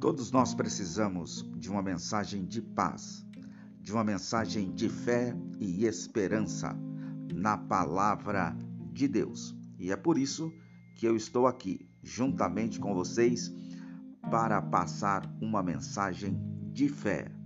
Todos nós precisamos de uma mensagem de paz, de uma mensagem de fé e esperança na palavra de Deus. E é por isso que eu estou aqui, juntamente com vocês, para passar uma mensagem de fé.